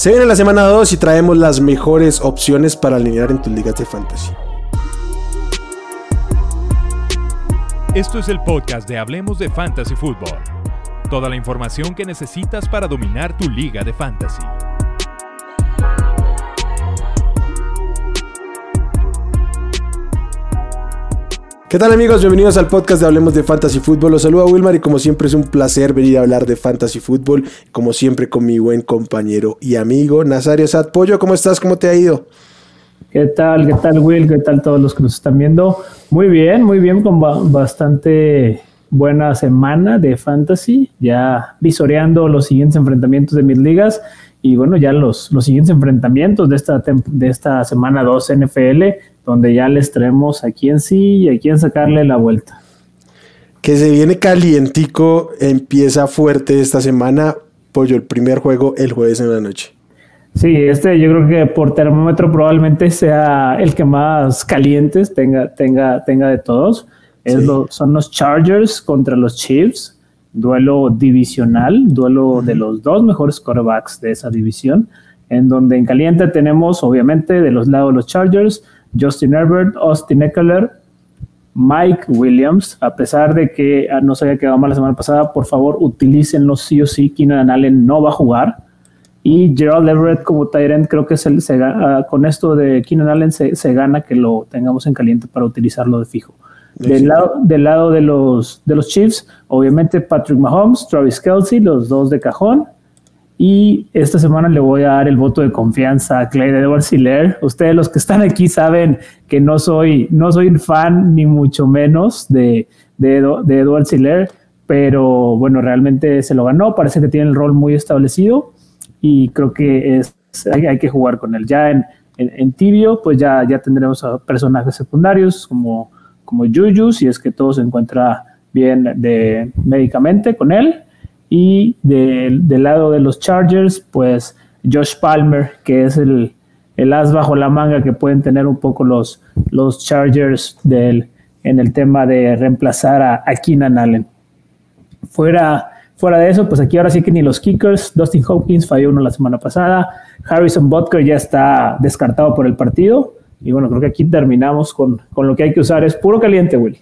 Se viene la semana 2 y traemos las mejores opciones para alinear en tus ligas de fantasy. Esto es el podcast de Hablemos de Fantasy Football. Toda la información que necesitas para dominar tu liga de fantasy. ¿Qué tal amigos? Bienvenidos al podcast de Hablemos de Fantasy Football. Los saluda Wilmar y como siempre es un placer venir a hablar de Fantasy Football, como siempre con mi buen compañero y amigo Nazario Sad Pollo. ¿Cómo estás? ¿Cómo te ha ido? ¿Qué tal? ¿Qué tal Will? ¿Qué tal todos los que nos están viendo? Muy bien, muy bien, con bastante buena semana de Fantasy, ya visoreando los siguientes enfrentamientos de mis ligas y bueno, ya los, los siguientes enfrentamientos de esta, de esta semana 2 NFL donde ya les traemos a quién sí y a quién sacarle la vuelta. Que se viene calientico, empieza fuerte esta semana, pollo, el primer juego el jueves en la noche. Sí, este yo creo que por termómetro probablemente sea el que más calientes tenga, tenga, tenga de todos. Es son los Chargers contra los Chiefs, duelo divisional, duelo de los dos mejores quarterbacks de esa división, en donde en caliente tenemos obviamente de los lados los Chargers, Justin Herbert, Austin Eckler, Mike Williams, a pesar de que ah, no se había quedado mal la semana pasada, por favor utilícenlo sí o sí. Keenan Allen no va a jugar. Y Gerald Everett como Tyrant, creo que se, se uh, con esto de Keenan Allen se, se, gana que lo tengamos en caliente para utilizarlo de fijo. Del lado, del lado de, los, de los Chiefs, obviamente Patrick Mahomes, Travis Kelsey, los dos de cajón. Y esta semana le voy a dar el voto de confianza a Clay Edward Siller. Ustedes los que están aquí saben que no soy, no soy fan ni mucho menos de, de, de Edward Siller, pero bueno, realmente se lo ganó. Parece que tiene el rol muy establecido y creo que es, hay, que jugar con él. Ya en, en, tibio, pues ya, ya tendremos a personajes secundarios como, como Juju, si es que todo se encuentra bien de médicamente con él. Y del lado de los Chargers, pues Josh Palmer, que es el, el, as bajo la manga que pueden tener un poco los, los Chargers en el tema de reemplazar a, a Keenan Allen. Fuera, fuera de eso, pues aquí ahora sí que ni los kickers, Dustin Hopkins falló uno la semana pasada, Harrison Butker ya está descartado por el partido. Y bueno, creo que aquí terminamos con, con lo que hay que usar. Es puro caliente, Willy.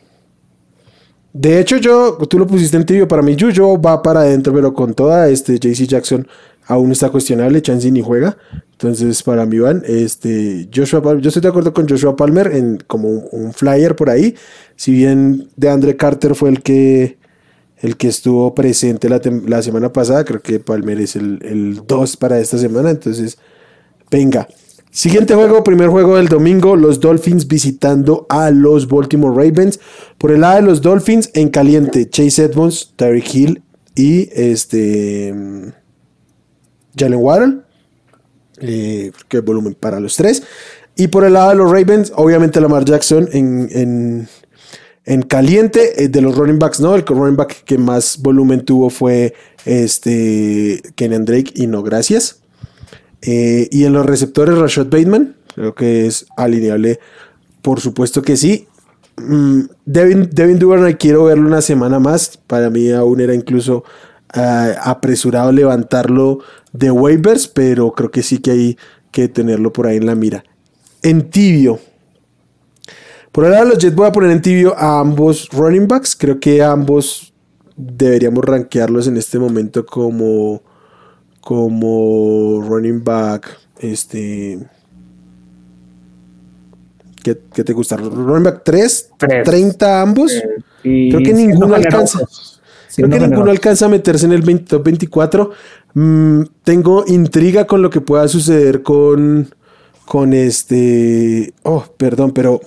De hecho, yo, tú lo pusiste en tibio para mí. Yuyo va para adentro, pero con toda este JC Jackson aún está cuestionable. Chansey ni juega. Entonces, para mí van, este, Joshua Palmer, yo estoy de acuerdo con Joshua Palmer en como un, flyer por ahí. Si bien de Andre Carter fue el que, el que estuvo presente la, la semana pasada, creo que Palmer es el 2 para esta semana. Entonces, venga. Siguiente juego, primer juego del domingo, los Dolphins visitando a los Baltimore Ravens. Por el lado de los Dolphins, en caliente, Chase Edmonds, Tyreek Hill y este Jalen Waddle. Eh, qué volumen para los tres. Y por el lado de los Ravens, obviamente Lamar Jackson en, en, caliente. Eh, de los running backs, no, el running back que más volumen tuvo fue este Kenan Drake y no gracias. Eh, y en los receptores, Rashad Bateman, creo que es alineable, por supuesto que sí. Mm, Devin, Devin Duvernay quiero verlo una semana más. Para mí aún era incluso ah, apresurado levantarlo de waivers, pero creo que sí que hay que tenerlo por ahí en la mira. En tibio. Por ahora los Jets voy a poner en tibio a ambos running backs. Creo que ambos deberíamos rankearlos en este momento como como running back, este... ¿Qué, te gusta? ¿Running back 3? ¿30 ambos? Eh, creo que ninguno alcanza. Creo que ninguno alcanza a meterse en el 24. Mm, tengo intriga con lo que pueda suceder con, con este. Oh, perdón, pero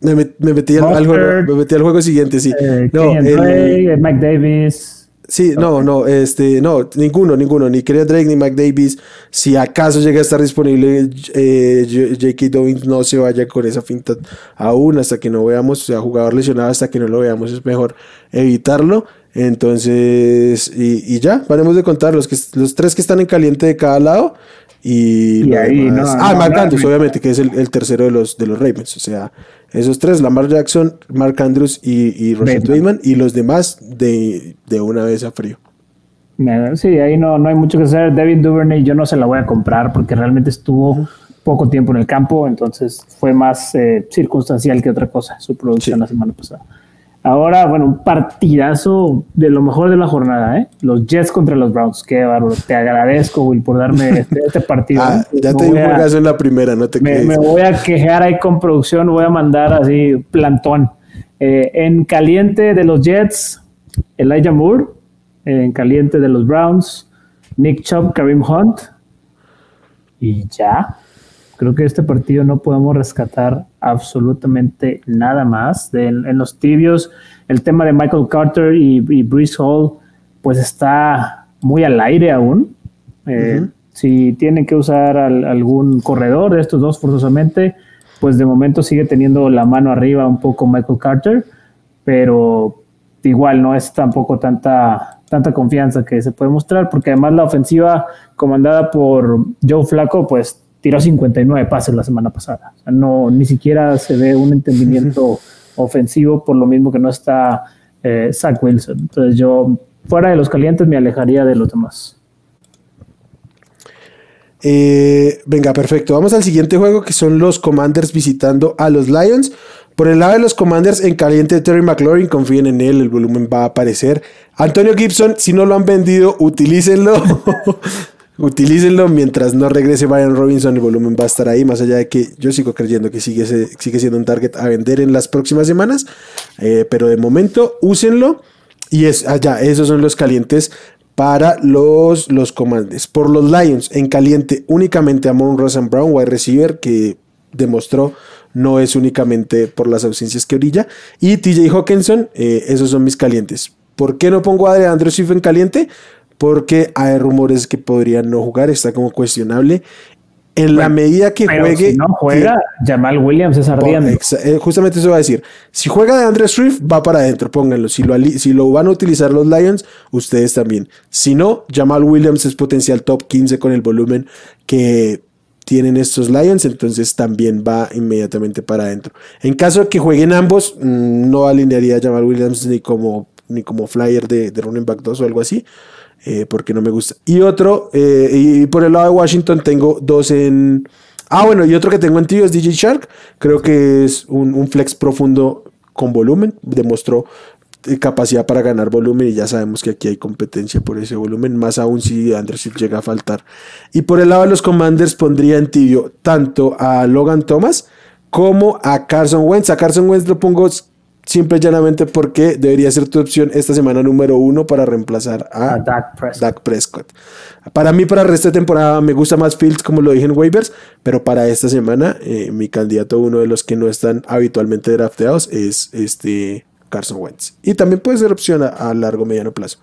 me, metí, al, juego, me metí al juego siguiente, sí. Eh, no, el, Mike Davis. Sí, no, no, este, no, ninguno, ninguno, ni Kenneth Drake ni Mike Davis. Si acaso llega a estar disponible, eh, J.K. Dobbins no se vaya con esa finta aún hasta que no veamos, o sea, jugador lesionado hasta que no lo veamos, es mejor evitarlo. Entonces, y, y ya, paremos de contar los, que, los tres que están en caliente de cada lado. Y, ahí, no, ah, Andrews, obviamente, que es el, el, tercero de los, de los Ravens. O sea, esos tres, Lamar Jackson, Mark Andrews y, y Rashad Bateman, y los demás de, de, una vez a frío. sí, ahí no, no hay mucho que hacer. David Duvernay yo no se la voy a comprar porque realmente estuvo poco tiempo en el campo, entonces fue más eh, circunstancial que otra cosa su producción la semana pasada. Ahora, bueno, un partidazo de lo mejor de la jornada, ¿eh? Los Jets contra los Browns. Qué bárbaro. Te agradezco, Will, por darme este, este partido. Ah, ¿eh? ya te di un juegazo en la primera, no te me, me, voy a quejar ahí con producción, voy a mandar así plantón. Eh, en caliente de los Jets, Elijah Moore. en caliente de los Browns, Nick Chubb, Kareem Hunt. Y ya. Creo que este partido no podemos rescatar absolutamente nada más. en los tibios, el tema de Michael Carter y, y Brees Hall, pues está muy al aire aún. Eh, si tienen que usar algún corredor de estos dos forzosamente, pues de momento sigue teniendo la mano arriba un poco Michael Carter, pero igual no es tampoco tanta, tanta confianza que se puede mostrar, porque además la ofensiva comandada por Joe Flaco, pues tiró 59 pases la semana pasada. no, ni siquiera se ve un entendimiento ofensivo, por lo mismo que no está eh, Zach Wilson. Entonces yo, fuera de los calientes, me alejaría de los demás. Eh, venga, perfecto. Vamos al siguiente juego que son los Commanders visitando a los Lions. Por el lado de los Commanders, en caliente Terry McLaurin, confíen en él, el volumen va a aparecer. Antonio Gibson, si no lo han vendido, utilícenlo. Utilícenlo mientras no regrese Brian Robinson, el volumen va a estar ahí, más allá de que yo sigo creyendo que sigue, sigue siendo un target a vender en las próximas semanas, eh, pero de momento úsenlo y es allá, ah, esos son los calientes para los, los comandes. Por los Lions, en caliente únicamente a Mon Rosen Brown, wide receiver, que demostró no es únicamente por las ausencias que brilla, y TJ Hawkinson, eh, esos son mis calientes. ¿Por qué no pongo a Andrew Swift en caliente? Porque hay rumores que podrían no jugar, está como cuestionable. En la medida que juegue. Si no juega, Jamal Williams es ardiente. Eh, justamente eso va a decir. Si juega de Andrew Swift, va para adentro, pónganlo. Si lo, si lo van a utilizar los Lions, ustedes también. Si no, Jamal Williams es potencial top 15 con el volumen que tienen estos Lions, entonces también va inmediatamente para adentro. En caso de que jueguen ambos, mm, no alinearía a Jamal Williams ni como, ni como flyer de, de running back 2 o algo así. Eh, porque no me gusta. Y otro, eh, y por el lado de Washington tengo dos en... Ah, bueno, y otro que tengo en tío es DJ Shark. Creo que es un, flex profundo con volumen. Demostró eh, capacidad para ganar volumen y ya sabemos que aquí hay competencia por ese volumen, más aún si Anderson llega a faltar. Y por el lado de los Commanders pondría en tibio tanto a Logan Thomas como a Carson Wentz. A Carson Wentz lo pongo simple y llanamente porque debería ser tu opción esta semana número uno para reemplazar a, Dak, Prescott. Para mí, para el resto de temporada, me gusta más Fields, como lo dije en waivers, pero para esta semana, eh, mi candidato, uno de los que no están habitualmente drafteados, es este Carson Wentz. Y también puede ser opción a, a largo mediano plazo.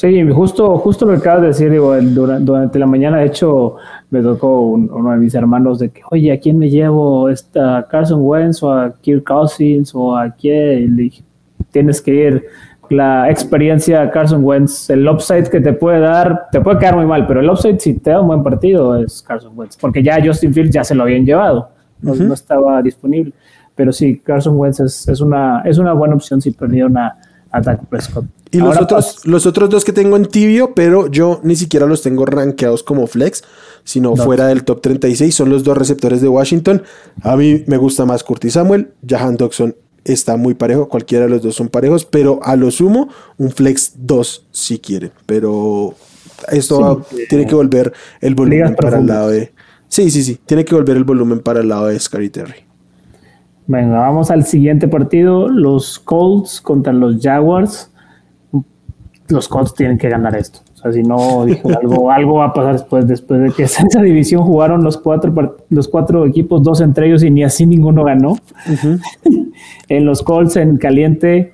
Sí, justo, justo lo que acabas de decir, digo, durante, la mañana, de hecho, me tocó uno de mis hermanos de que, oye, ¿a quién me llevo? ¿A Carson Wentz o a Kirk Cousins o a quién? dije, tienes que ir. La experiencia Carson Wentz, el upside que te puede dar, te puede quedar muy mal, pero el upside si te da un buen partido es Carson Wentz, porque ya Justin Fields ya se lo habían llevado, no, estaba disponible. Pero sí, Carson Wentz es, una, es una buena opción si perdieron a, a Dak Prescott. Y los otros, los otros dos que tengo en tibio, pero yo ni siquiera los tengo rankeados como flex, sino fuera del top 36, son los dos receptores de Washington. A mí me gusta más Curtis Samuel, Jahan Dodson está muy parejo, cualquiera de los dos son parejos, pero a lo sumo un flex 2 si quiere, pero esto tiene que volver el volumen para el lado de... Sí, sí, sí, tiene que volver el volumen para el lado de Scary Terry. Venga, vamos al siguiente partido, los Colts contra los Jaguars los Colts tienen que ganar esto. O sea, si no, algo, algo va a pasar después, después de que esa división jugaron los cuatro, los cuatro equipos, dos entre ellos, y ni así ninguno ganó. en los Colts, en caliente,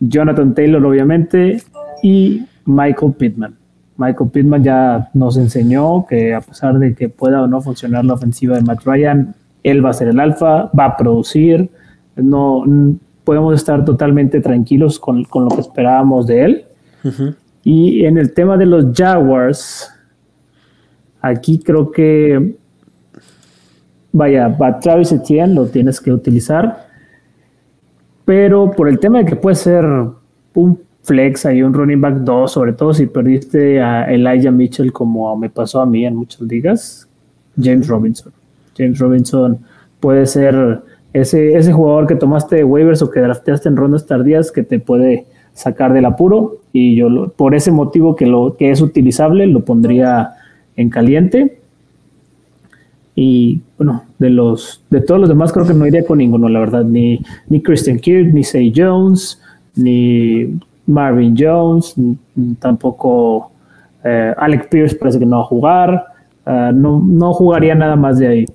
Jonathan Taylor, obviamente, y Michael Pittman. Michael Pittman ya nos enseñó que a pesar de que pueda o no funcionar la ofensiva de Matt Ryan, él va a ser el alfa, va a producir. No podemos estar totalmente tranquilos con, con lo que esperábamos de él. Y en el tema de los Jaguars, aquí creo que, vaya, va Travis Etienne, lo tienes que utilizar, pero por el tema de que puede ser un flex, hay un running back 2, sobre todo si perdiste a Elijah Mitchell como me pasó a mí en muchas ligas, James Robinson. James Robinson puede ser ese, ese jugador que tomaste waivers o que drafteaste en rondas tardías que te puede sacar del apuro y yo por ese motivo que, lo, que es utilizable lo pondría en caliente. Y bueno, de los de todos los demás creo que no iría con ninguno, la verdad, ni, ni Christian Kirk, ni Say Jones, ni Marvin Jones, tampoco eh, Alex Pierce parece que no va a jugar. Eh, no, no jugaría nada más de ahí.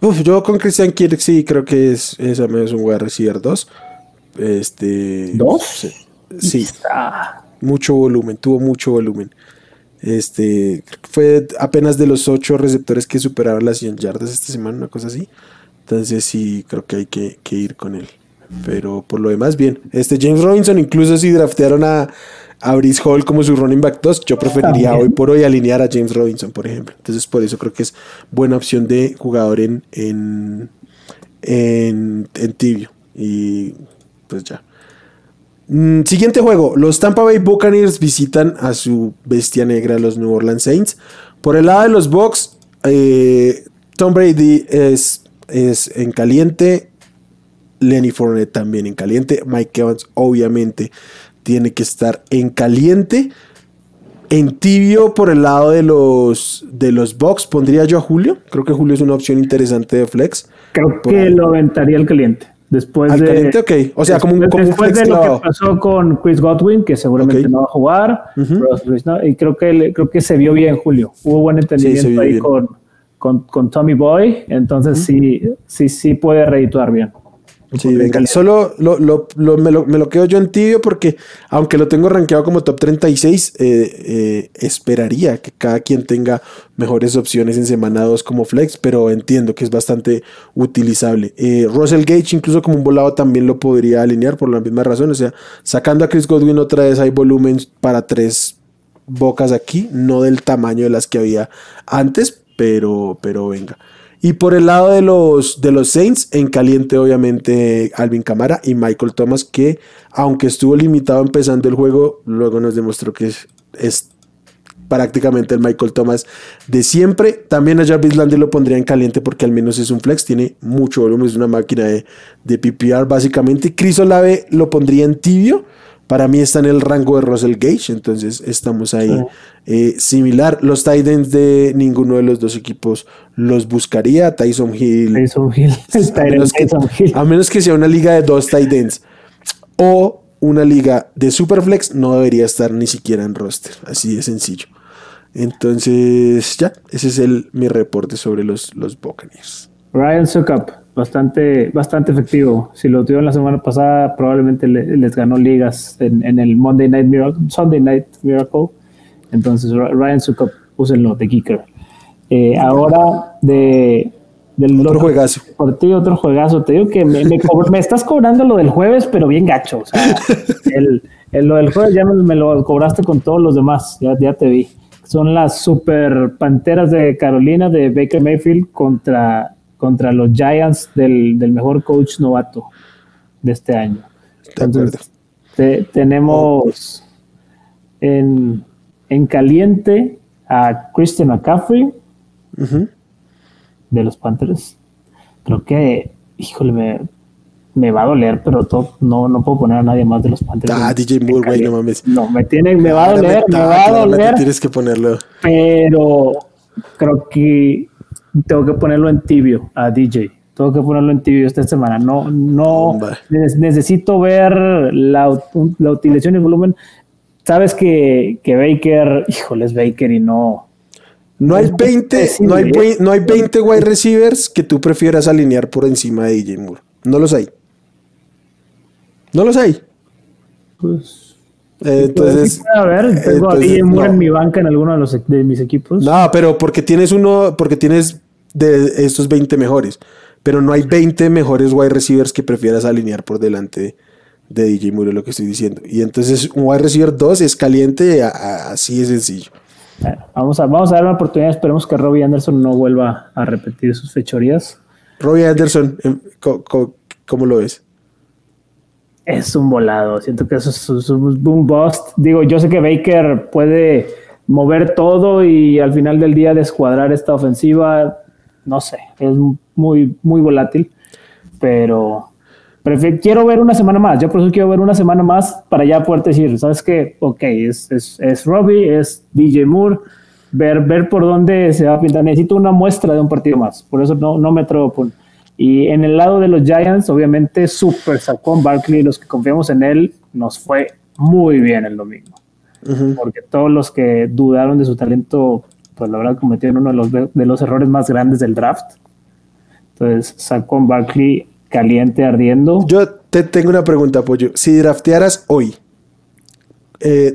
Uf, yo con Christian Kirk sí creo que es, es al menos un wide receiver 2. Este, ¿Dos? Sí. Mucho volumen, tuvo mucho volumen. Este, fue apenas de los ocho receptores que superaron las 100 yardas esta semana, una cosa así. Entonces sí, creo que hay que, que ir con él. Pero por lo demás, bien. Este James Robinson, incluso si draftearon a, a Brice Hall como su running back 2, yo preferiría hoy por hoy alinear a James Robinson, por ejemplo. Entonces, por eso creo que es buena opción de jugador en, en, en, tibio. Y pues ya. Mm, siguiente juego. Los Tampa Bay Buccaneers visitan a su bestia negra, los New Orleans Saints. Por el lado de los Bucks, eh, Tom Brady es, es en caliente. Lenny Fournette también en caliente. Mike Evans, obviamente, tiene que estar en caliente. En tibio por el lado de los de los Bucks pondría yo a Julio. Creo que Julio es una opción interesante de flex. Creo que lo aventaría al caliente. Después al de, caliente, ok. O sea, como un, como después flex de lo que pasó con Chris Godwin, que seguramente no va a jugar, y creo que creo que se vio bien Julio. Hubo buen entendimiento ahí con, con, con Tommy Boy, entonces sí, sí, sí puede redituar bien. Sí, venga. Solo lo, lo- lo- me, lo, me lo quedo yo en tibio porque, aunque lo tengo rankeado como top 36, eh, eh, esperaría que cada quien tenga mejores opciones en semana 2 como flex, pero entiendo que es bastante utilizable. Eh, Russell Gage, incluso como un volado, también lo podría alinear por la misma razón. O sea, sacando a Chris Godwin otra vez hay volumen para tres bocas aquí, no del tamaño de las que había antes, pero, pero venga. Y por el lado de los, de los Saints, en caliente obviamente Alvin Camara y Michael Thomas, que aunque estuvo limitado empezando el juego, luego nos demostró que es, es prácticamente el Michael Thomas de siempre. También a Jarvis Landry lo pondría en caliente porque al menos es un flex, tiene mucho volumen, es una máquina de, de PPR básicamente. Chris Olave lo pondría en tibio. Para mí está en el rango de Russell Gage, entonces estamos ahí eh, similar. Los Titans de ninguno de los dos equipos los buscaría. Tyson Hill. Tyson Hill, a, menos que, Tyson Hill. a menos que sea una liga de dos Titans o una liga de Superflex, no debería estar ni siquiera en roster. Así de sencillo. Entonces, ya, ese es el, mi reporte sobre los, los Buccaneers. Ryan Suckup, bastante, bastante efectivo. Si lo tuvieron la semana pasada, probablemente le- les ganó ligas en, en el Monday Night Miracle, Sunday Night Miracle. Entonces, Ryan Suckup, úsenlo de kicker. Eh, ahora, de, del Otro juegazo. Por ti, otro juegazo. Te digo que me, me me estás cobrando lo del jueves, pero bien gacho. O sea, el, el- lo del jueves ya me, me lo cobraste con todos los demás. Ya, ya te vi. Son las super panteras de Carolina de Baker Mayfield contra, contra los Giants del, del mejor coach novato de este año. Entonces, te- tenemos en, en caliente a Christian McCaffrey de los Panthers. Creo que, híjole, me, me va a doler, pero no, no puedo poner a nadie más de los Panthers. Ah, DJ Moore, güey, no mames. No, me tiene, me va a doler, me va a doler, Tienes que ponerlo. pero creo que tengo que ponerlo en tibio a DJ. Tengo que ponerlo en tibio esta semana. No, no necesito ver la, ut- la utilización y el volumen. Sabes que, que Baker, híjole, es Baker y no. No hay Es 20, predecible, no hay, ¿eh? no hay 20 wide receivers que tú prefieras alinear por encima de DJ Moore. No los hay. No los hay. Pues, Eh, entonces, a ver, tengo a DJ Moore no. en mi banca en alguno de, los, de mis equipos. No, pero porque tienes uno, porque tienes de estos 20 mejores. Pero no hay 20 mejores wide receivers que prefieras alinear por delante de DJ Moore, lo que estoy diciendo. Y entonces un wide receiver 2 es caliente, a- a- así de sencillo. Vamos, a, vamos a dar una oportunidad. Esperemos que Robbie Anderson no vuelva a repetir sus fechorías. Robbie Anderson, em, ¿cómo lo ves? es un volado. Siento que eso es, un bust. Digo, yo sé que Baker puede mover todo y al final del día descuadrar esta ofensiva. No sé, es muy, muy volátil. Pero quiero ver una semana más. Yo por eso quiero ver una semana más para ya poder decir, ¿sabes qué? Ok, es, es, es Robbie, es DJ Moore. Ver, ver por dónde se va a pintar. Necesito una muestra de un partido más. Por eso no, no me atrevo por y en el lado de los Giants, obviamente, super Saquon Barkley, los que confiamos en él, nos fue muy bien el domingo. Porque todos los que dudaron de su talento, pues la verdad cometieron uno de los, de los errores más grandes del draft. Entonces, Saquon Barkley caliente, ardiendo. Yo te tengo una pregunta, Pollo. Si draftearas hoy, eh,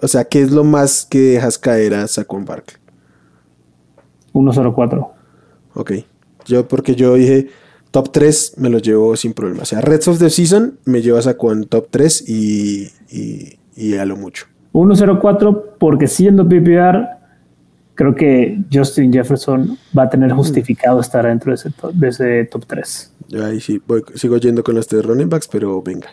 o sea, ¿qué es lo más que dejas caer a Saquon Barkley? 104. Ok. Yo, porque yo dije, top 3 me lo llevo sin problema. O sea, Reds of the Season me llevas a con top 3 y, y, a lo mucho. 1-0-4 porque siendo PPR, creo que Justin Jefferson va a tener justificado estar dentro de ese, top, de ese top 3. Yo ahí sí, sigo yendo con los tres running backs, pero venga.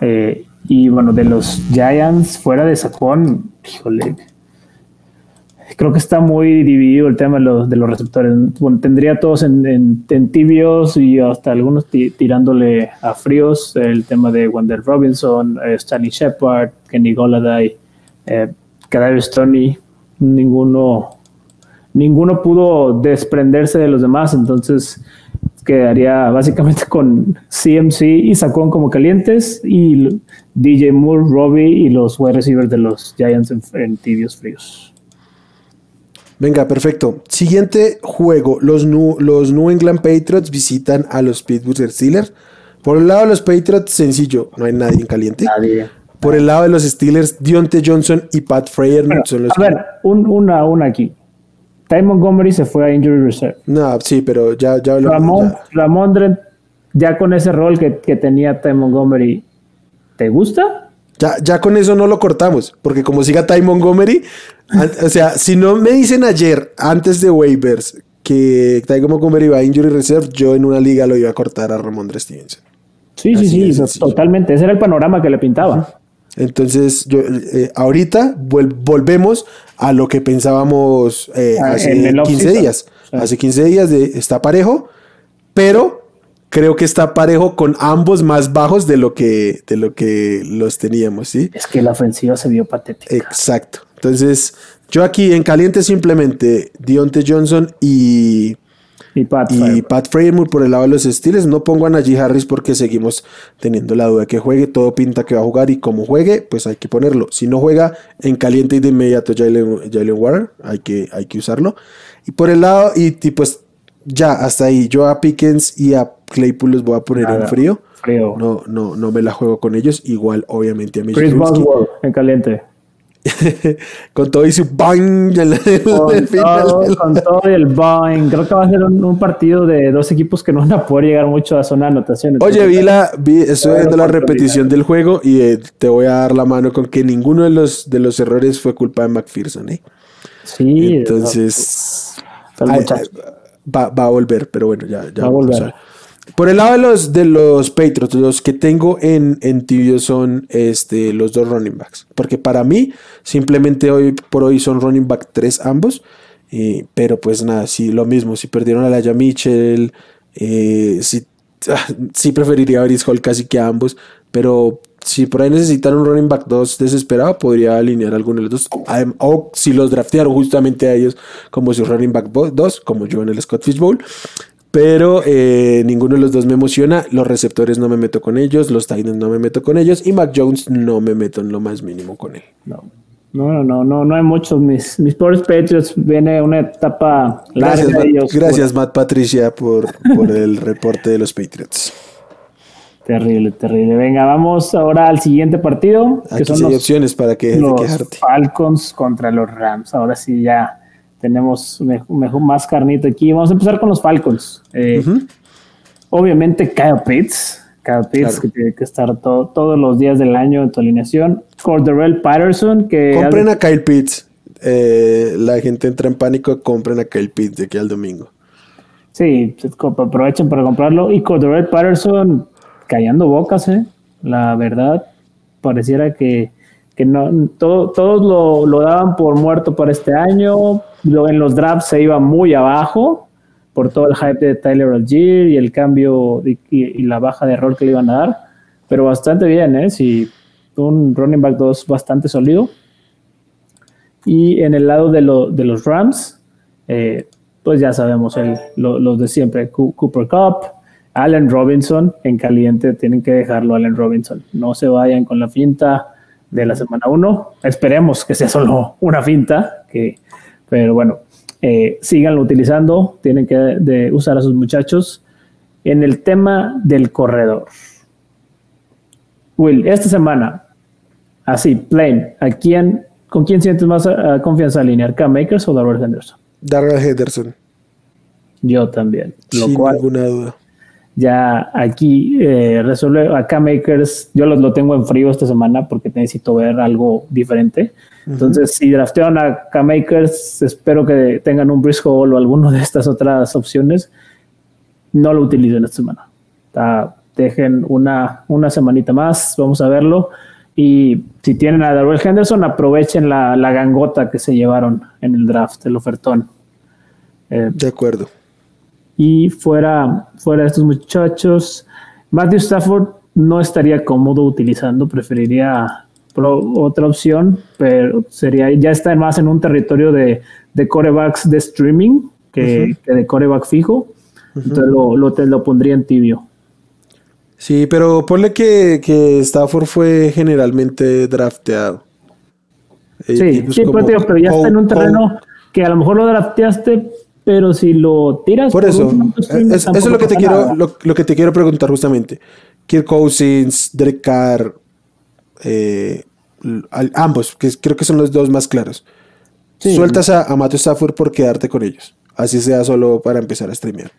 Eh, y bueno, de los Giants, fuera de Saquon, híjole, creo que está muy dividido el tema de los, de los receptores. tendría todos en, tibios y hasta algunos tirándole a fríos. El tema de Wendell Robinson, eh, Stanley Shepard, Kenny Goladay, eh, Stoney. Ninguno, ninguno pudo desprenderse de los demás. Entonces quedaría básicamente con CMC y Sacón como calientes y DJ Moore, Robbie y los wide receivers de los Giants en tibios fríos. Venga, perfecto. Siguiente juego. Los New, los New England Patriots visitan a los Pittsburgh Steelers. Por el lado los Patriots, sencillo, no hay nadie en caliente. Nadie. Por el lado de los Steelers, Dionte Johnson y Pat Freyer son los. A ver, una, una aquí. Ty Montgomery se fue a Injury Reserve. No, sí, pero ya, ya lo Ramón, ya. ya con ese rol que, que tenía Ty Montgomery, ¿te gusta? Ya, ya con eso no lo cortamos, porque como siga Ty Montgomery, o sea, si no me dicen ayer, antes de waivers, que Ty Montgomery va a injury reserve, yo en una liga lo iba a cortar a Ramondre Stevenson. Sí, sí, sí, totalmente. Ese era el panorama que le pintaba. Entonces, yo, eh, ahorita volvemos a lo que pensábamos eh, ah, hace 15 días. Hace 15 días de, está parejo, pero creo que está parejo con ambos más bajos de lo que, de lo que los teníamos, ¿sí? Es que la ofensiva se vio patética. Exacto. Entonces, yo aquí en caliente simplemente Dionte Johnson y, y Pat, y Pat por el lado de los estilos. No pongo a Najee Harris porque seguimos teniendo la duda de que juegue. Todo pinta que va a jugar y como juegue, pues hay que ponerlo. Si no juega en caliente y de inmediato Jalen, Jalen Warren, hay que, hay que usarlo. Y por el lado, y, y pues ya, hasta ahí. Yo a Pickens y a Claypool los voy a poner en frío. Frío. No, no, no me la juego con ellos. Igual, obviamente, a mí. Chris Boswell en caliente. con todo y su bang con, todo, con todo y el bang. Creo que va a ser un, partido de dos equipos que no van a poder llegar mucho a zona de anotaciones oye vi la vi, estoy viendo la repetición del juego y eh, te voy a dar la mano con que ninguno de los de los errores fue culpa de McPherson ¿eh? sí entonces va, a volver, pero bueno, ya, ya va a volver. Por el lado de los, de los Patriots, los que tengo en, en tibio son este, los dos running backs. Porque para mí, simplemente hoy por hoy son running back 3 ambos. pero pues nada, sí, lo mismo. Si perdieron a Laia Mitchell, eh, sí, sí preferiría a Brice Hall casi que a ambos. Pero si por ahí necesitan un running back 2 desesperado, podría alinear alguno de los dos. O si los draftearon justamente a ellos como su running back 2, como yo en el Scott Bowl. Pero eh, ninguno de los dos me emociona. Los receptores no me meto con ellos. Los Titans no me meto con ellos. Y Mac Jones no me meto en lo más mínimo con él. No. No, no, no, no hay muchos. Mis, mis pobres Patriots viene una etapa larga gracias, ellos. Gracias, Matt Patricia, por, por el reporte de los Patriots. Terrible, terrible. Venga, vamos ahora al siguiente partido. Que son hay opciones para que los Falcons contra los Rams. Ahora sí ya tenemos mejor, más carnita aquí. Vamos a empezar con los Falcons. Eh, obviamente Kyle Pitts. Kyle Pitts que tiene que estar todos los días del año en tu alineación. Corderell Patterson que... Compren a Kyle Pitts. Eh, la gente entra en pánico, compren a Kyle Pitts de aquí al domingo. Sí, aprovechen para comprarlo. Y Corderell Patterson callando bocas, ¿eh? La verdad, pareciera que, no, todos lo, daban por muerto para este año. en los drafts se iba muy abajo por todo el hype de Tyler Algier y el cambio y, la baja de rol que le iban a dar. Pero bastante bien, ¿eh? Sí, un running back 2 bastante sólido. Y en el lado de, los Rams, eh, pues ya sabemos los de siempre, Cooper Cup, Allen Robinson en caliente, tienen que dejarlo Allen Robinson. No se vayan con la finta de la semana 1. Esperemos que sea solo una finta, que, pero bueno, eh, síganlo utilizando, tienen que usar a sus muchachos. En el tema del corredor. Will, esta semana, así, plain, ¿a quién, ¿con quién sientes más eh, confianza alinear? ¿Cam Makers o Darrell Henderson? Darrell Henderson. Yo también. Sin ninguna duda. Ya aquí eh, resuelve acá Makers, yo lo, tengo en frío esta semana porque necesito ver algo diferente. Entonces, si draftean a K-Makers, espero que tengan un Brisk o alguno de estas otras opciones. No lo utilicen esta semana. dejen una, una semanita más, vamos a verlo. Y si tienen a Darrell Henderson, aprovechen la, la, gangota que se llevaron en el draft, el ofertón. Eh, de acuerdo. Y fuera, fuera de estos muchachos, Matthew Stafford no estaría cómodo utilizando, preferiría otra opción, pero sería ya está más en un territorio de, de corebacks de streaming que, de coreback fijo. Entonces lo, lo, lo, pondría en tibio. Sí, pero ponle que, que Stafford fue generalmente drafteado. Eh, sí, pues sí pues, pero ya está en un terreno que a lo mejor lo drafteaste, pero si lo tiras por eso eso es lo que te quiero lo, que te quiero preguntar justamente. Kirk Cousins Derek Carr eh, ambos que creo que son los dos más claros. Sueltas a, a Matthew Stafford por quedarte con ellos. Así sea solo para empezar a streamear.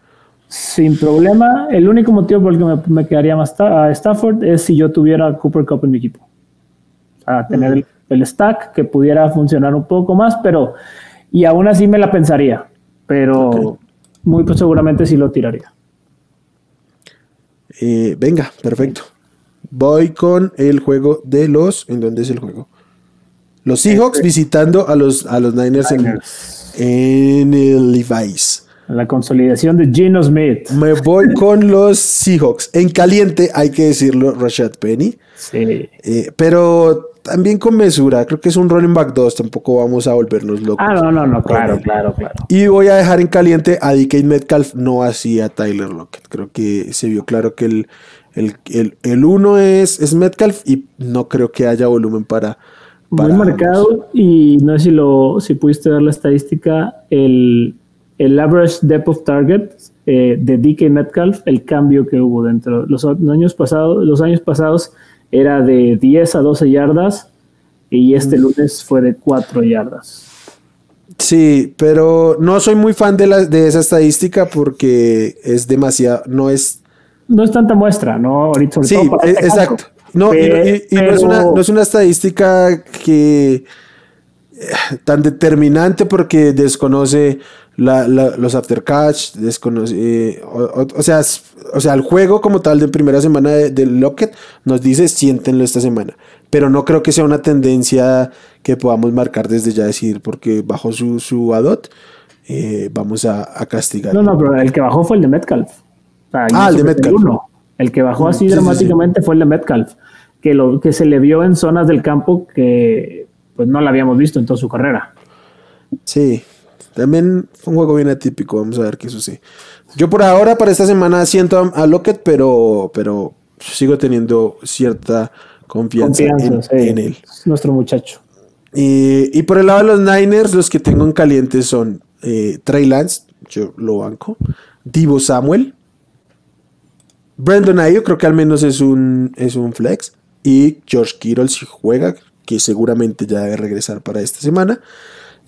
Sin problema. El único motivo por el que me, quedaría más a Stafford es si yo tuviera Cooper Cup en mi equipo. A tener el stack que pudiera funcionar un poco más pero y aún así me la pensaría pero muy seguramente sí lo tiraría. Eh, venga, perfecto. Voy con el juego de los. ¿En dónde es el juego? Los Seahawks este. visitando a los, a los Niners, En, el Levi's. La consolidación de Gino Smith. Me voy con los Seahawks. En caliente, hay que decirlo, Rashad Penny. Sí. Eh, pero también con mesura. Creo que es un running back 2. Tampoco vamos a volvernos locos. Ah, no, no, no. Claro, claro, claro. Y voy a dejar en caliente a DK Metcalf, no así a Tyler Lockett. Creo que se vio claro que el, el, el, uno es, es Metcalf y no creo que haya volumen para. Muy marcado. Y no sé si, lo, si pudiste ver la estadística. El, el average depth of target eh, de DK Metcalf, el cambio que hubo dentro. Los años pasados, los años pasados era de 10 a 12 yardas y este mm. lunes fue de 4 yardas. Sí, pero no soy muy fan de, la, de esa estadística porque es demasiado, no es... No es tanta muestra, ¿no? Ahorita, sí, e, este exacto. No, y, no, es una, no, es una, estadística que eh, tan determinante porque desconoce la, los aftercatch, desconoce, eh, o, sea, o sea, el juego como tal de primera semana de, Locket nos dice siéntenlo esta semana, pero no creo que sea una tendencia que podamos marcar desde ya decir porque bajó su, su ADOT, eh, vamos a, castigar. No, no, pero el que bajó fue el de Metcalf. ah, el de Metcalf. El que bajó así dramáticamente fue el de Metcalf, que, lo, que se le vio en zonas del campo que pues no la habíamos visto en toda su carrera. Sí, también fue un juego bien atípico, vamos a ver qué sucede. Yo por ahora, para esta semana, siento a, Lockett, pero, pero sigo teniendo cierta confianza, en, él. nuestro muchacho. Y, por el lado de los Niners, los que tengo en caliente son eh, Trey Lance, yo lo banco, Divo Samuel, Brandon Ayo, creo que al menos es un, es un flex, y George Kittle si juega, que seguramente ya debe regresar para esta semana.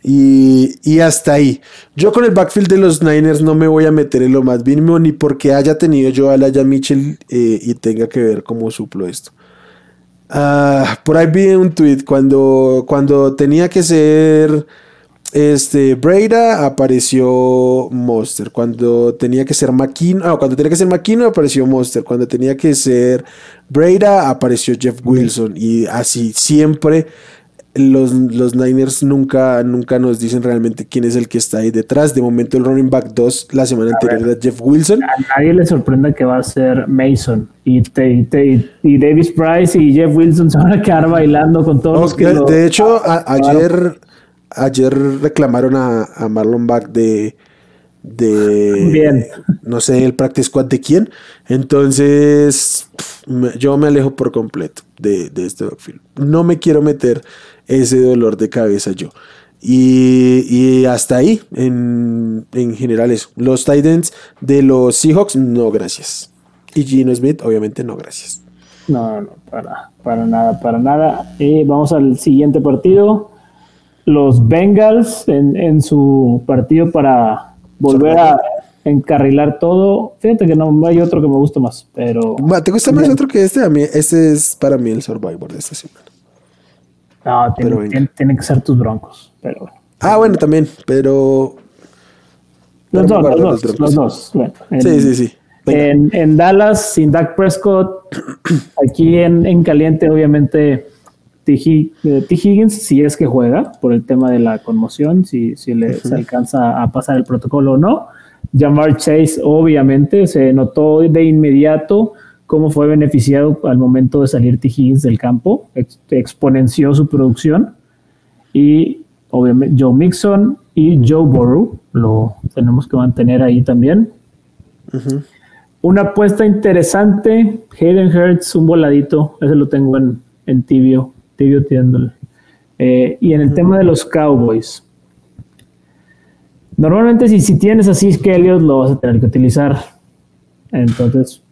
Y, hasta ahí. Yo con el backfield de los Niners no me voy a meter en lo más mínimo ni porque haya tenido yo a Laya Mitchell eh, y tenga que ver cómo suplo esto. Ah, por ahí vi un tweet cuando, cuando tenía que ser este, Breida apareció Monster. Cuando tenía que ser McKinnon, ah, cuando tenía que ser McKinnon apareció Monster. Cuando tenía que ser Breida apareció Jeff Wilson. Y así siempre los, los Niners nunca, nunca nos dicen realmente quién es el que está ahí detrás. De momento el running back 2 la semana anterior era Jeff Wilson. A nadie le sorprenda que va a ser Mason. Y, y Davis Price y Jeff Wilson se van a quedar bailando con todos los que... De hecho, ayer ayer reclamaron a, Marlon Back de, de no sé, el practice squad de quién. Entonces, yo me alejo por completo de, este backfield. No me quiero meter ese dolor de cabeza yo. Y, hasta ahí, en, en, general, eso. Los Titans de los Seahawks, no, gracias. Y Gino Smith, obviamente, no, gracias. No, no, para, para nada, para nada. Y vamos al siguiente partido los Bengals en, su partido para volver a encarrilar todo. Fíjate que no hay otro que me guste más, pero. ¿Te gusta más otro que este? A mí, este es para mí el Survivor de esta semana. No, tienen, que ser tus broncos, pero bueno. Ah, bueno, también, pero. Los dos, los dos, los dos. sí, sí, sí. En, Dallas, sin Dak Prescott, aquí en, en caliente, obviamente T. Higgins, si es que juega, por el tema de la conmoción, si, si le se alcanza a pasar el protocolo o no. Jamar Chase, obviamente, se notó de inmediato cómo fue beneficiado al momento de salir T. Higgins del campo, exponenció su producción. Y obviamente Joe Mixon y Joe Burrow lo tenemos que mantener ahí también. Una apuesta interesante, Hayden Hurts, un voladito, ese lo tengo en, en tibio. Eh, y en el tema de los Cowboys, normalmente si, si tienes así que Elliot lo vas a tener que utilizar. Entonces,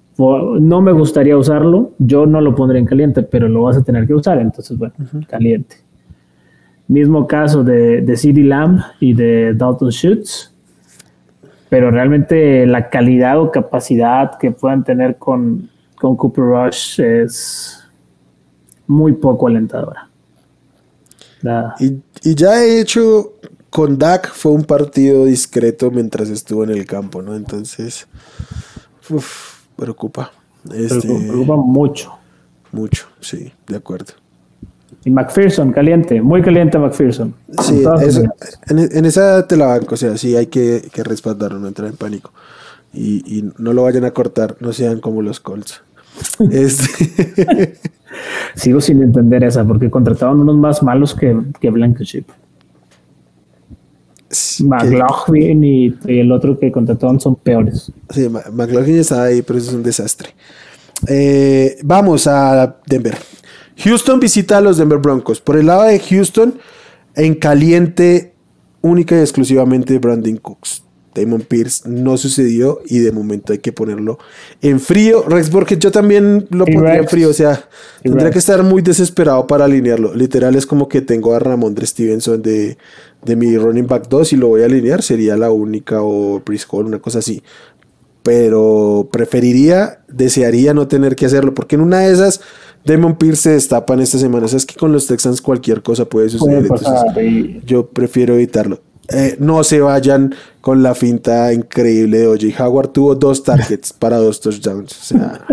no me gustaría usarlo. Yo no lo pondré en caliente, pero lo vas a tener que usar. Entonces, bueno, caliente. Mismo caso de, de CD Lamb y de Dalton Schutz. Pero realmente la calidad o capacidad que puedan tener con, con Cooper Rush es muy poco alentadora. Y, ya he hecho, con Dak fue un partido discreto mientras estuvo en el campo, ¿no? Entonces, preocupa. Este, preocupa mucho. Mucho, sí, de acuerdo. Y McPherson, caliente, muy caliente McPherson. Sí, en, esa te la banco, o sea, sí hay que, que respaldarlo, no entrar en pánico. Y, y, no lo vayan a cortar, no sean como los Colts. este Sigo sin entender esa, porque contrataron unos más malos que, que Blankenship. McLaughlin y, el otro que contrataron son peores. Sí, McLaughlin está ahí, pero eso es un desastre. Eh, vamos a Denver. Houston visita a los Denver Broncos. Por el lado de Houston, en caliente, única y exclusivamente Brandon Cooks. Damon Pierce no sucedió y de momento hay que ponerlo en frío. Rex porque yo también lo pondría en frío, o sea, tendría que estar muy desesperado para alinearlo. Literal es como que tengo a Ramón de Stevenson de, de mi running back 2 y lo voy a alinear, sería la única o Hall, una cosa así. Pero preferiría, desearía no tener que hacerlo, porque en una de esas Damon Pierce se destapa en esta semana. O sea, es que con los Texans cualquier cosa puede suceder. yo prefiero evitarlo. Eh, no se vayan con la finta increíble de OJ Howard. Tuvo dos targets para dos touchdowns. O sea,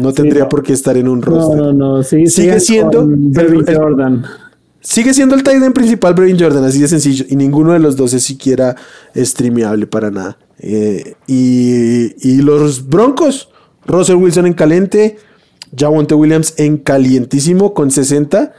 no tendría por qué estar en un roster. No, no, no. sigue siendo el, Jordan. Sigue siendo el tight end principal Brevin Jordan, así de sencillo. Y ninguno de los dos es siquiera streameable para nada. Eh, y, los Broncos, Russell Wilson en caliente, Javonte Williams en calientísimo con 60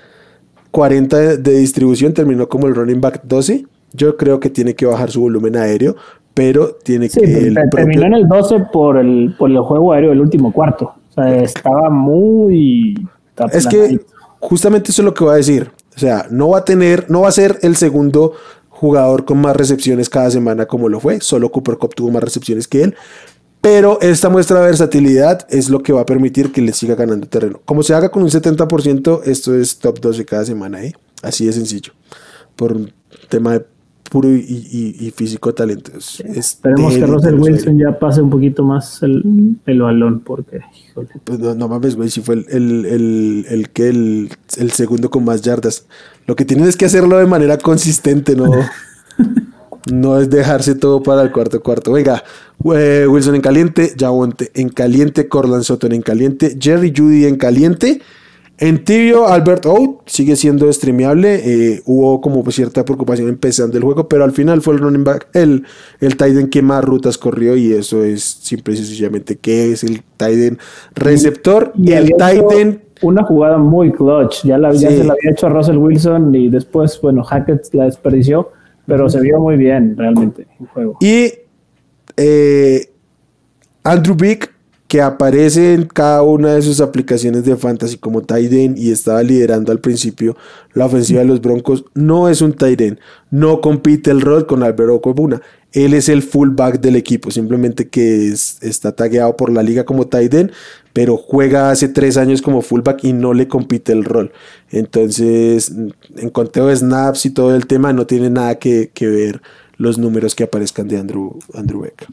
40 de, distribución, terminó como el running back 12. Yo creo que tiene que bajar su volumen aéreo, pero tiene que... terminó en el 12 por el, por el juego aéreo del último cuarto. O sea, estaba muy... Es que justamente eso es lo que voy a decir. O sea, no va a tener, no va a ser el segundo jugador con más recepciones cada semana como lo fue. Solo Cooper Cup tuvo más recepciones que él. Pero esta muestra de versatilidad es lo que va a permitir que le siga ganando terreno. Como se haga con un 70%, esto es top 12 cada semana, ¿eh? Así de sencillo. Por un tema de puro y, y- y físico talento. Es- es Esperemos que Russell Wilson ya pase un poquito más el, el balón, porque, híjole. Pues no, no mames, güey, si fue el, el, el, el que el, el segundo con más yardas. Lo que tienen es que hacerlo de manera consistente, no, no es dejarse todo para el cuarto cuarto. Venga, eh, Wilson en caliente, Javonte en caliente, Corland Sutton en caliente, Jerry Judy en caliente. En tibio, Albert O sigue siendo streameable. eh, hubo como cierta preocupación empezando el juego, pero al final fue el running back, el, el tight end que más rutas corrió y eso es simple y sencillamente que es el tight end receptor y, el tight hecho end Una jugada muy clutch. Ya, la, ya Sí. se la había hecho a Russell Wilson y después, bueno, Hackett la desperdició, pero se vio muy bien realmente en juego. y eh, Andrew Vick que aparece en cada una de sus aplicaciones de fantasy como end y estaba liderando al principio la ofensiva de los Broncos, no es un end, no compite el rol con Alberto Cobuna. Él es el fullback del equipo, simplemente que es- está tagueado por la liga como end, pero juega hace tres años como fullback y no le compite el rol. Entonces, en conteo de snaps y todo el tema, no tiene nada que, que ver los números que aparezcan de Andrew, Andrew Beck.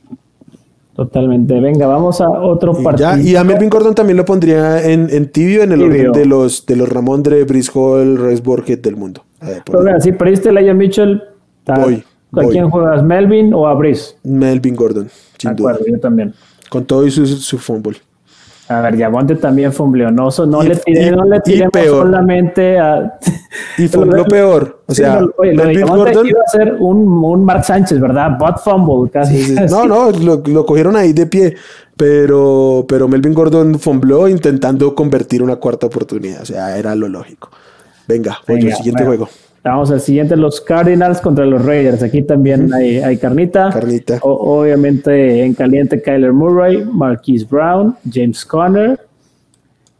Totalmente. Venga, vamos a otro partido. ya, y a Melvin Gordon también lo pondría en, en tibio, en el Tibio. orden de los, de los Ramondre, Brice Hall, Rex Borget del mundo. A ver, Pero mira, si perdiste a Mitchell, Voy, ¿a quién juegas? ¿Melvin o a Brice? Melvin Gordon, sin duda. acuerdo, yo también. Con todo y su, su fumble. A ver, Yamonte también fue un leonoso. No Y- le tiré, y- no le tiremos solamente a. Y fue lo lo- peor. O Sí, sea, lo- oye, lo de Melvin Yamonte Gordon. iba a ser un, un Mark Sánchez, ¿verdad? Bot fumble, casi. No, no, lo, lo cogieron ahí de pie. Pero, pero Melvin Gordon fumbló intentando convertir una cuarta oportunidad. O sea, era lo lógico. Venga, Venga, siguiente bueno. juego. Vamos al siguiente, los Cardinals contra los Raiders. Aquí también hay, hay carnita. Carnita. O- obviamente en caliente Kyler Murray, Marquise Brown, James Conner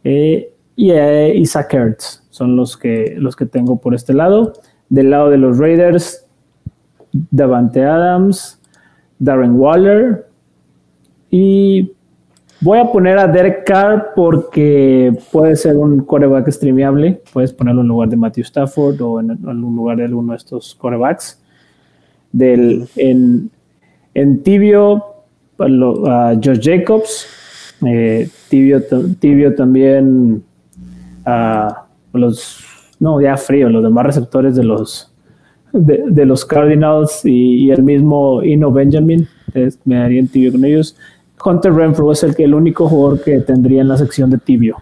eh, y eh, Isaac Ertz. Son los que, los que tengo por este lado. Del lado de los Raiders, Davante Adams, Darren Waller y voy a poner a Derek Carr porque puede ser un coreback streameable. Puedes ponerlo en lugar de Matthew Stafford o en, un lugar de alguno de estos corebacks. Del, en, en tibio, a Josh Jacobs. eh, tibio, tibio también los, no, ya frío, los demás receptores de los, de, de los Cardinals y, y el mismo Ino Benjamin. es- me daría en tibio con ellos. Hunter Renfro es el, que, el único jugador que tendría en la sección de tibio.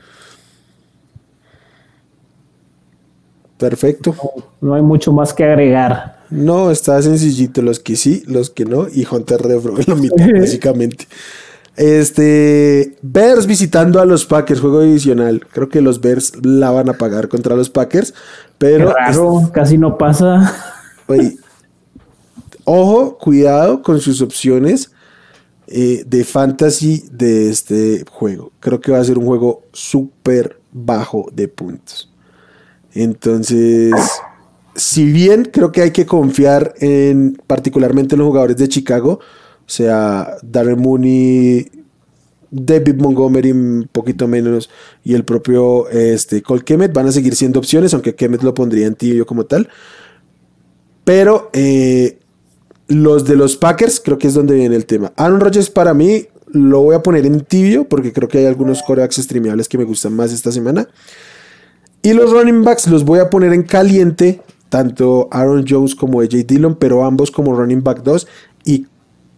Perfecto. No hay mucho más que agregar. No, está sencillito. Los que sí, los que no. Y Hunter Renfro en la mitad, básicamente. Este. Bears visitando a los Packers, juego divisional. Creo que los Bears la van a pagar contra los Packers. Pero. raro, casi no pasa. Oye, ojo, cuidado con sus opciones eh, de fantasy de este juego. Creo que va a ser un juego súper bajo de puntos. Entonces, si bien creo que hay que confiar en particularmente en los jugadores de Chicago, sea, Darren Mooney, David Montgomery un poquito menos y el propio este, Cole Kemet van a seguir siendo opciones, aunque Kemet lo pondría en tibio como tal. Pero eh, los de los Packers creo que es donde viene el tema. Aaron Rodgers para mí lo voy a poner en tibio porque creo que hay algunos corebacks streameables que me gustan más esta semana. Y los running backs los voy a poner en caliente, tanto Aaron Jones como AJ Dillon, pero ambos como running back 2. Y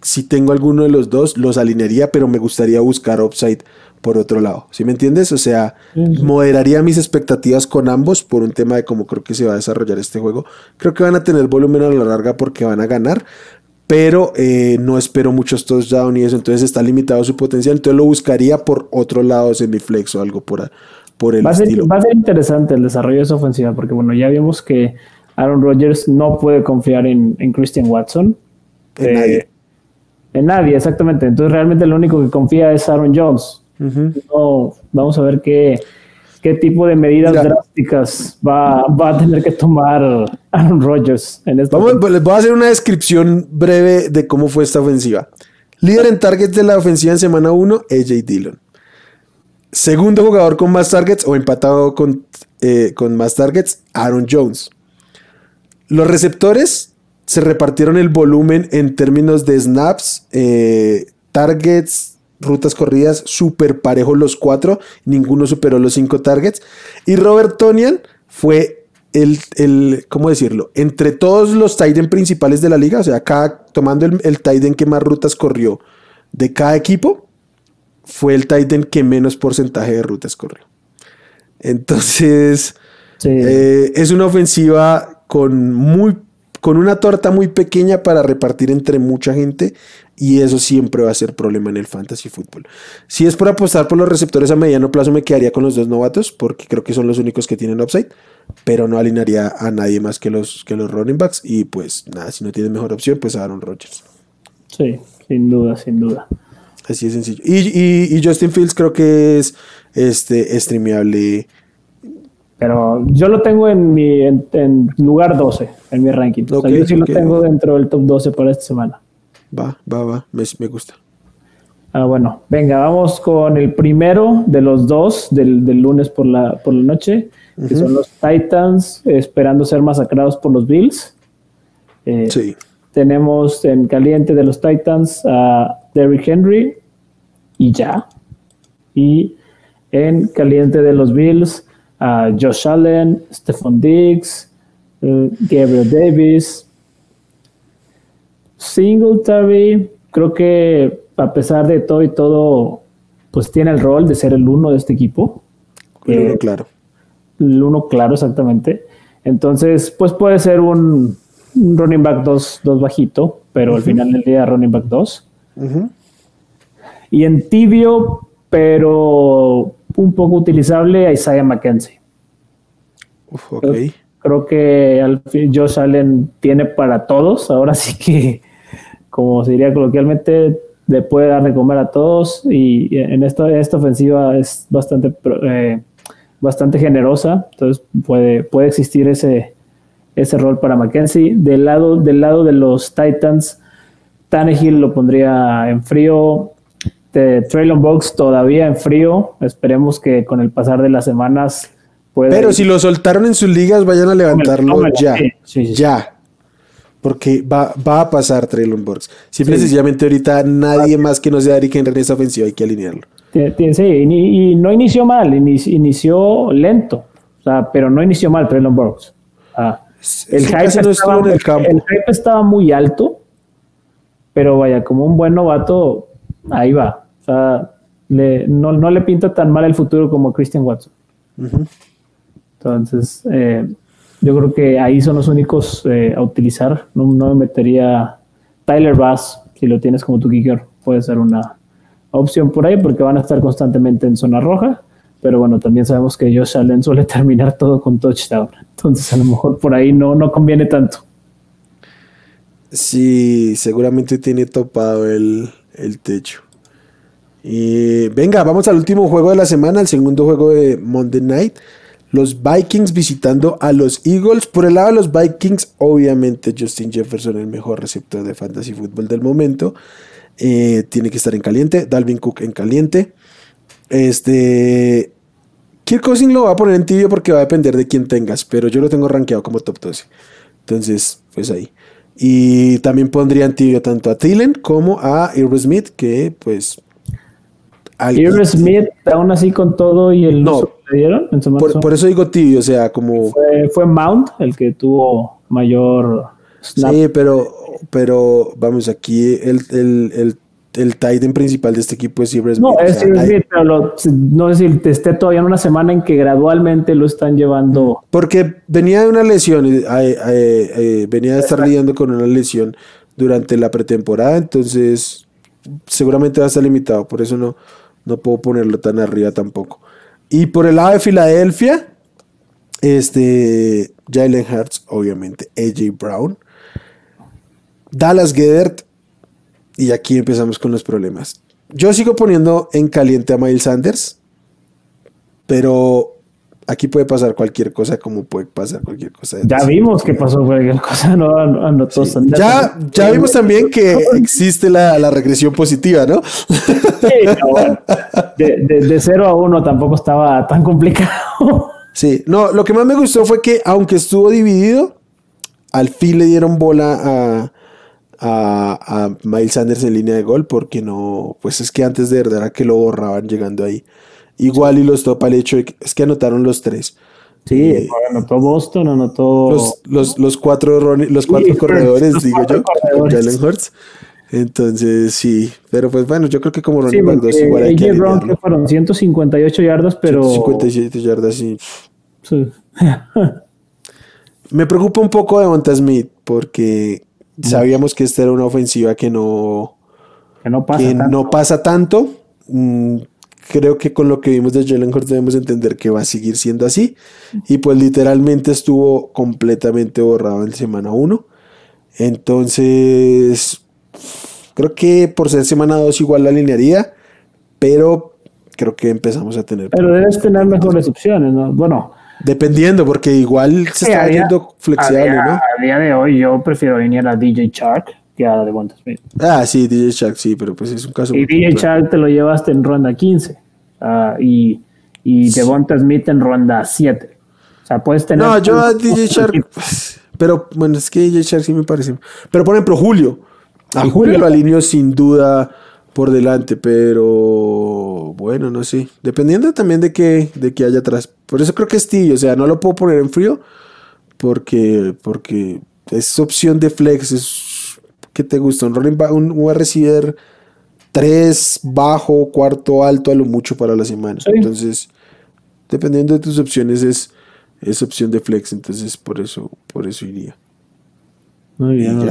si tengo alguno de los dos, los alinearía, pero me gustaría buscar upside por otro lado. ¿Sí me entiendes? O sea, moderaría mis expectativas con ambos por un tema de cómo creo que se va a desarrollar este juego. Creo que van a tener volumen a la larga porque van a ganar, pero eh, no espero muchos touchdowns y eso, entonces está limitado su potencial. Entonces lo buscaría por otro lado, semiflex o algo por, por el Va a, ser, estilo. va a ser interesante el desarrollo de esa ofensiva, porque bueno, ya vimos que Aaron Rodgers no puede confiar en, en Christian Watson. En Eh, nadie. En nadie, exactamente. Entonces realmente lo único que confía es Aaron Jones. No, vamos a ver qué, qué tipo de medidas Mira. drásticas va, va a tener que tomar Aaron Rodgers en esta Vamos, pues, les voy a hacer una descripción breve de cómo fue esta ofensiva. Líder en targets de la ofensiva en semana 1, AJ Dillon. Segundo jugador con más targets o empatado con, eh, con más targets, Aaron Jones. Los receptores, se repartieron el volumen en términos de snaps, eh, targets, rutas corridas, súper parejos los cuatro, ninguno superó los cinco targets. Y Robert Tonian fue el, el, ¿cómo decirlo? Entre todos los Tiden principales de la liga, o sea, cada, tomando el, el Tiden que más rutas corrió de cada equipo, fue el Titan que menos porcentaje de rutas corrió. Entonces, eh, es una ofensiva con, muy, con una torta muy pequeña para repartir entre mucha gente y eso siempre va a ser problema en el fantasy fútbol. Si es por apostar por los receptores a mediano plazo, me quedaría con los dos novatos porque creo que son los únicos que tienen upside, pero no alinearía a nadie más que los, que los running backs y pues nada, si no tienes mejor opción, pues a Aaron Rodgers. Sí, sin duda, sin duda. Así de sencillo. Y, Justin Fields creo que es este streameable. Pero yo lo tengo en mi en, lugar 12 en mi ranking. yo sí lo tengo dentro del top 12 para esta semana. Va, va, va. Me, gusta. Ah, bueno. Venga, vamos con el primero de los dos del, lunes por la, por la noche, que son los Titans esperando ser masacrados por los Bills. Eh, sí. Tenemos en caliente de los Titans a Derrick Henry y ya. Y en caliente de los Bills a Josh Allen, Stephon Diggs, eh, Gabriel Davis, Singletary. Creo que a pesar de todo y todo, pues tiene el rol de ser el uno de este equipo. El uno, eh, claro. El uno, claro, exactamente. Entonces, pues puede ser un, running back 2 bajito, pero al final del día running back 2. Y en tibio, pero un poco utilizable, a Isaiah McKenzie. creo, que al fin Josh Allen tiene para todos. Ahora sí que, como se diría coloquialmente, le puede dar de comer a todos. Y en esta, esta ofensiva es bastante, eh, bastante generosa. Entonces puede, puede existir ese, ese rol para McKenzie. Del lado, del lado de los Titans, Tannehill lo pondría en frío. De Traylon Box todavía en frío. Esperemos que con el pasar de las semanas pueda. Pero si lo soltaron en sus ligas, vayan a levantarlo ya. ya. Porque va, va a pasar Traylon Box. Simple y sencillamente ahorita nadie más que no sea Eric Henry en esa ofensiva hay que alinearlo. Sí, y, no inició mal, inició lento. O sea, pero no inició mal Traylon Box. Ah, el, hype estaba, el, hype estaba muy alto, pero vaya, como un buen novato, ahí va. O sea, no, le pinta tan mal el futuro como Christian Watson. Entonces, eh, yo creo que ahí son los únicos eh, a utilizar. No, me metería Tyler Bass, si lo tienes como tu kicker, puede ser una opción por ahí porque van a estar constantemente en zona roja. Pero bueno, también sabemos que Josh Allen suele terminar todo con touchdown. Entonces a lo mejor por ahí no, no conviene tanto. Sí, seguramente tiene topado el, techo. Y venga, vamos al último juego de la semana, el segundo juego de Monday Night. Los Vikings visitando a los Eagles. Por el lado de los Vikings, obviamente Justin Jefferson, el mejor receptor de fantasy fútbol del momento. Eh, tiene que estar en caliente. Dalvin Cook en caliente. Este. Kirk Cousins lo va a poner en tibio porque va a depender de quién tengas, pero yo lo tengo rankeado como top 12. Entonces, pues ahí. Y también pondría en tibio tanto a Thielen como a Irv Smith, que pues. Smith, aún así con todo y el no, le dieron en por, eso digo tibio, o sea, como. Fue, Mount el que tuvo mayor. Sí, pero, pero vamos, aquí el, el, el el Titan principal de este equipo es Ibrahim No, es pero no sé si esté todavía en una semana en que gradualmente lo están llevando. Porque venía de una lesión, eh, eh, eh, venía de estar lidiando con una lesión durante la pretemporada, entonces seguramente va a estar limitado, por eso no, no puedo ponerlo tan arriba tampoco. Y por el lado de Filadelfia, este, Jalen Hurts, obviamente, AJ Brown, Dallas Gedert y aquí empezamos con los problemas. Yo sigo poniendo en caliente a Miles Sanders, pero aquí puede pasar cualquier cosa como puede pasar cualquier cosa. Ya vimos que pasó cualquier cosa, no, Ya, ya vimos también que existe la, regresión positiva, ¿no? de, de, 0 a 1 tampoco estaba tan complicado. Sí, no, lo que más me gustó fue que aunque estuvo dividido, al fin le dieron bola a, a, a, Miles Sanders en línea de gol porque no, pues es que antes de verdad que lo borraban llegando ahí. Igual y los topa el hecho de que es que anotaron los tres. Sí, eh, anotó Boston, anotó los, los, los cuatro, los cuatro corredores, digo yo, Jalen Hurts. Entonces, sí, pero pues bueno, yo creo que como running back 2 igual hay que Brown que fueron 158 yardas, pero 157 yardas, sí. sí. Me preocupa un poco de Monta Smith porque sabíamos que esta era una ofensiva que no que no pasa tanto. No pasa tanto. Mm, creo que con lo que vimos de Jalen Hurts debemos entender que va a seguir siendo así. Y pues literalmente estuvo completamente borrado en semana 1. Entonces, creo que por ser semana 2 igual la alinearía, pero creo que empezamos a tener... Pero debes tener mejores opciones, ¿no? Bueno. Dependiendo, porque igual se está viendo flexible, ¿no? A día de hoy yo prefiero alinear a DJ Shark que a Devonta Smith. Ah, sí, DJ Shark, sí, pero pues es un caso... Y DJ Shark te lo llevaste en ronda 15 uh, y, y Devonta Smith en ronda 7. O sea, puedes tener... No, yo a DJ Shark... Pero bueno, es que DJ Shark sí me parece. Pero por ejemplo, Julio. A Julio lo alineo sin duda por delante, pero bueno, no sé. Dependiendo también de qué, de qué haya atrás. Por eso creo que es tibio. O sea, no lo puedo poner en frío porque, porque es opción de flex. Es que te gusta un un receiver 3 bajo, cuarto alto a lo mucho para la semana. Entonces, dependiendo de tus opciones es, es opción de flex. Entonces, por eso, por eso iría. Muy bien.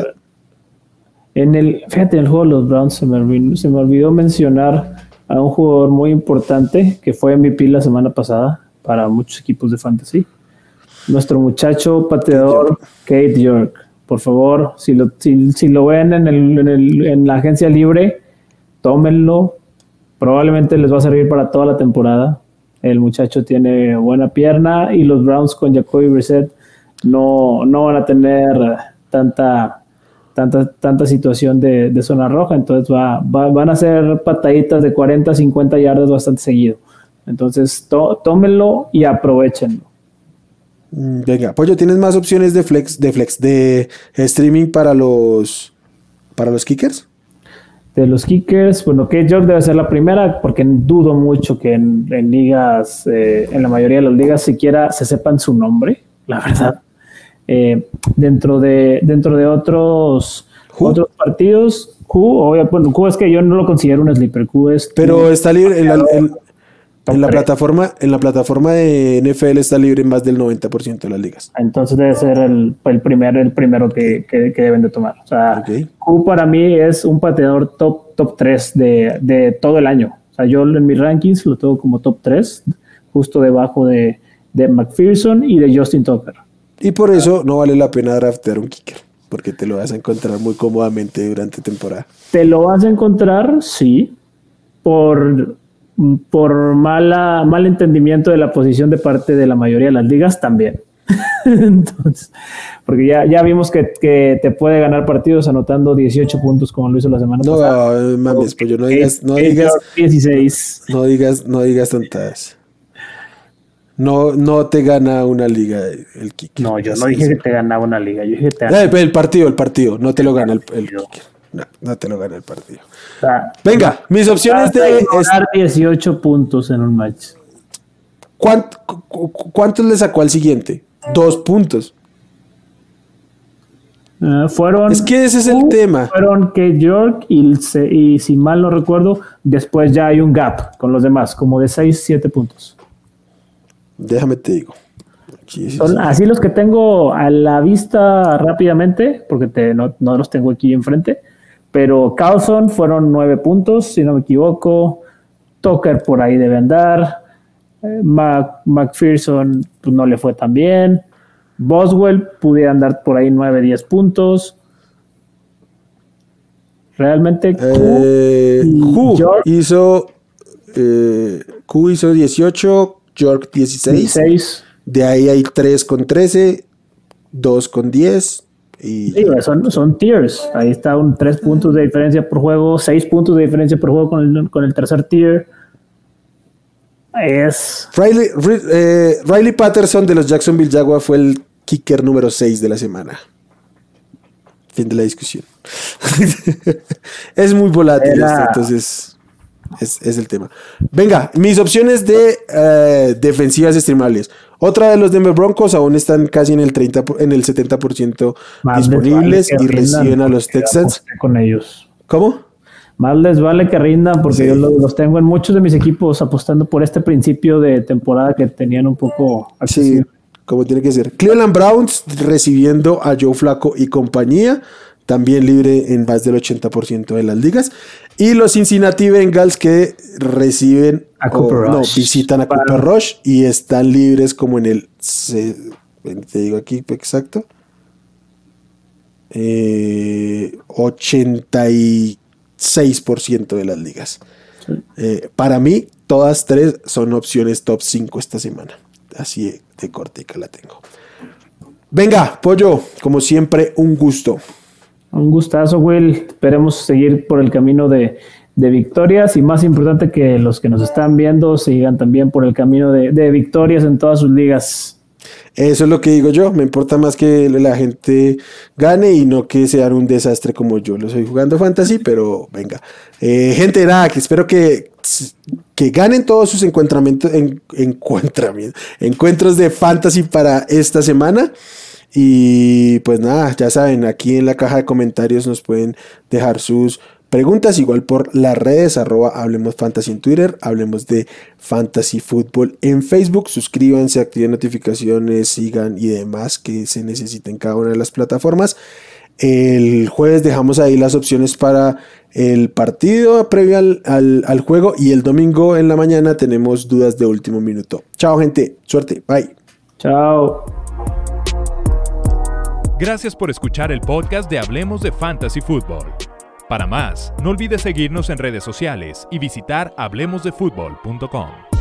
En el, fíjate, en el juego de los Browns se me, olvidó, se me olvidó mencionar a un jugador muy importante que fue MVP la semana pasada para muchos equipos de fantasy. Nuestro muchacho pateador Kate York. Por favor, si lo, si, lo ven en, el, en, el, en la agencia libre, tómenlo. Probablemente les va a servir para toda la temporada. El muchacho tiene buena pierna y los Browns con Jacoby Brissett no, no van a tener tanta tanta, tanta situación de, zona roja, entonces va, van a ser pataditas de 40, 50 yardas bastante seguido. Entonces tómenlo y aprovechenlo. Mm, venga, Pollo, ¿tienes más opciones de flex, de flex, de streaming para los para los kickers? De los kickers, bueno, que George debe ser la primera, porque dudo mucho que en, ligas, eh, en la mayoría de las ligas siquiera se sepan su nombre, la verdad. Eh, dentro, de, dentro de otros, otros partidos, Q, bueno, Q es que yo no lo considero un sleeper, Q es... Pero está libre en la, plataforma, en la plataforma de NFL está libre en más del 90% de las ligas. Entonces debe ser el, el, primer, el primero que, que, deben de tomar. O sea, Q para mí es un pateador top, top 3 de, de todo el año. O sea, yo en mis rankings lo tengo como top 3, justo debajo de, de McPherson y de Justin Tucker. Y por eso no vale la pena draftear un kicker, porque te lo vas a encontrar muy cómodamente durante temporada. Te lo vas a encontrar, sí, por, por mala, mal entendimiento de la posición de parte de la mayoría de las ligas también. Entonces, porque ya, ya vimos que, que, te puede ganar partidos anotando 18 puntos como lo hizo la semana pasada. No, mames, pues yo no digas, no digas, 16. No digas, no digas tontadas. No, no te gana una liga el kicker. No, yo no dije que te ganaba una liga. Yo dije que te ganaba. Eh, el partido, el partido. No te lo gana el, el kicker. No, no, te lo gana el partido. Venga, mis opciones de. Ganar 18 puntos en un match. ¿Cuántos le sacó al siguiente? Dos puntos. Uh, fueron. Es que ese es el tema. Fueron que York y, y, si mal no recuerdo, después ya hay un gap con los demás, como de 6, 7 puntos. Déjame te digo. Son así los que tengo a la vista rápidamente, porque te, no, los tengo aquí enfrente. Pero Carlson fueron nueve puntos, si no me equivoco. Tucker por ahí debe andar. Eh, McPherson pues, no le fue tan bien. Boswell pudiera andar por ahí 9, 10 puntos. Realmente Q, eh, hizo eh, Q hizo 18, York 16. De ahí hay 3 con 13, 2 con 10. Y... Sí, son, son tiers. Ahí está un 3 puntos de diferencia por juego, 6 puntos de diferencia por juego con el, con el tercer tier. Es. Riley, eh, Riley Patterson de los Jacksonville Jaguars fue el kicker número 6 de la semana. Fin de la discusión. es muy volátil esto, entonces es, el tema. Venga, mis opciones de eh, defensivas streamables. Otra de los Denver Broncos aún están casi en el 30 en el 70% disponibles y reciben a los Texans con ellos. ¿Cómo? Más les vale que rindan porque yo los, tengo en muchos de mis equipos apostando por este principio de temporada que tenían un poco así. como tiene que ser. Cleveland Browns recibiendo a Joe Flaco y compañía también libre en más del 80% de las ligas. Y los Cincinnati Bengals que reciben a Cooper no, visitan a Cooper Rush y están libres como en el te digo aquí exacto. Eh, 86% de las ligas. Eh, para mí, todas tres son opciones top 5 esta semana. Así de, que la tengo. Venga, pollo, como siempre, un gusto. Un gustazo, Will. Esperemos seguir por el camino de, victorias y más importante que los que nos están viendo sigan también por el camino de, victorias en todas sus ligas. Eso es lo que digo yo. Me importa más que la gente gane y no que sea un desastre como yo lo estoy jugando fantasy, pero venga. Eh, gente, nada, que espero que, que ganen todos sus encuentramientos, en, encuentros de fantasy para esta semana. Y pues nada, ya saben, aquí en la caja de comentarios nos pueden dejar sus preguntas, igual por las redes, arroba Hablemos Fantasy en Twitter, Hablemos de Fantasy Fútbol en Facebook, suscríbanse, activen notificaciones, sigan y demás que se necesiten cada una de las plataformas. El jueves dejamos ahí las opciones para el partido previo al, al juego y el domingo en la mañana tenemos dudas de último minuto. Chao gente, suerte, bye. Chao. Gracias por escuchar el podcast de Hablemos de Fantasy Football. Para más, no olvides seguirnos en redes sociales y visitar hablemosdefutbol.com.